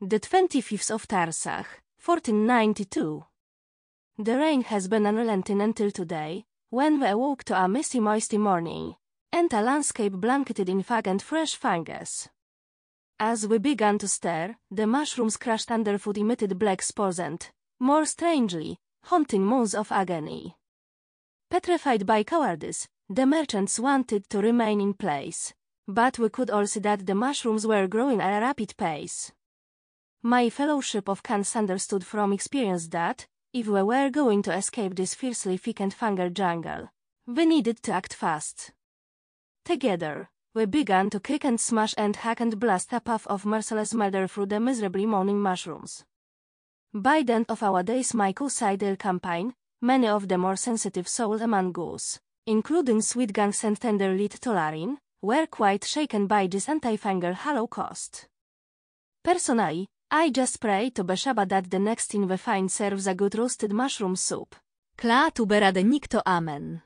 The 25th of Tarsakh, 1492. The rain has been unrelenting until today, when we awoke to a misty moisty morning, and a landscape blanketed in fog and fresh fungus. As we began to stir, the mushrooms crushed underfoot emitted black spores and, more strangely, haunting moans of agony. Petrified by cowardice, the merchants wanted to remain in place, but we could all see that the mushrooms were growing at a rapid pace. My fellowship of cunts understood from experience that, if we were going to escape this fiercely thick and fungal jungle, we needed to act fast. Together, we began to kick and smash and hack and blast a path of merciless murder through the miserably moaning mushrooms. By the end of our day's mycocidal campaign, many of the more sensitive souls among us, including sweet gangs and tender-lead Tolarin, were quite shaken by this anti-fungal holocaust. Personally, I just pray to Beshaba that the next thing we find serves a good roasted mushroom soup. Klaatu barada nikto amen.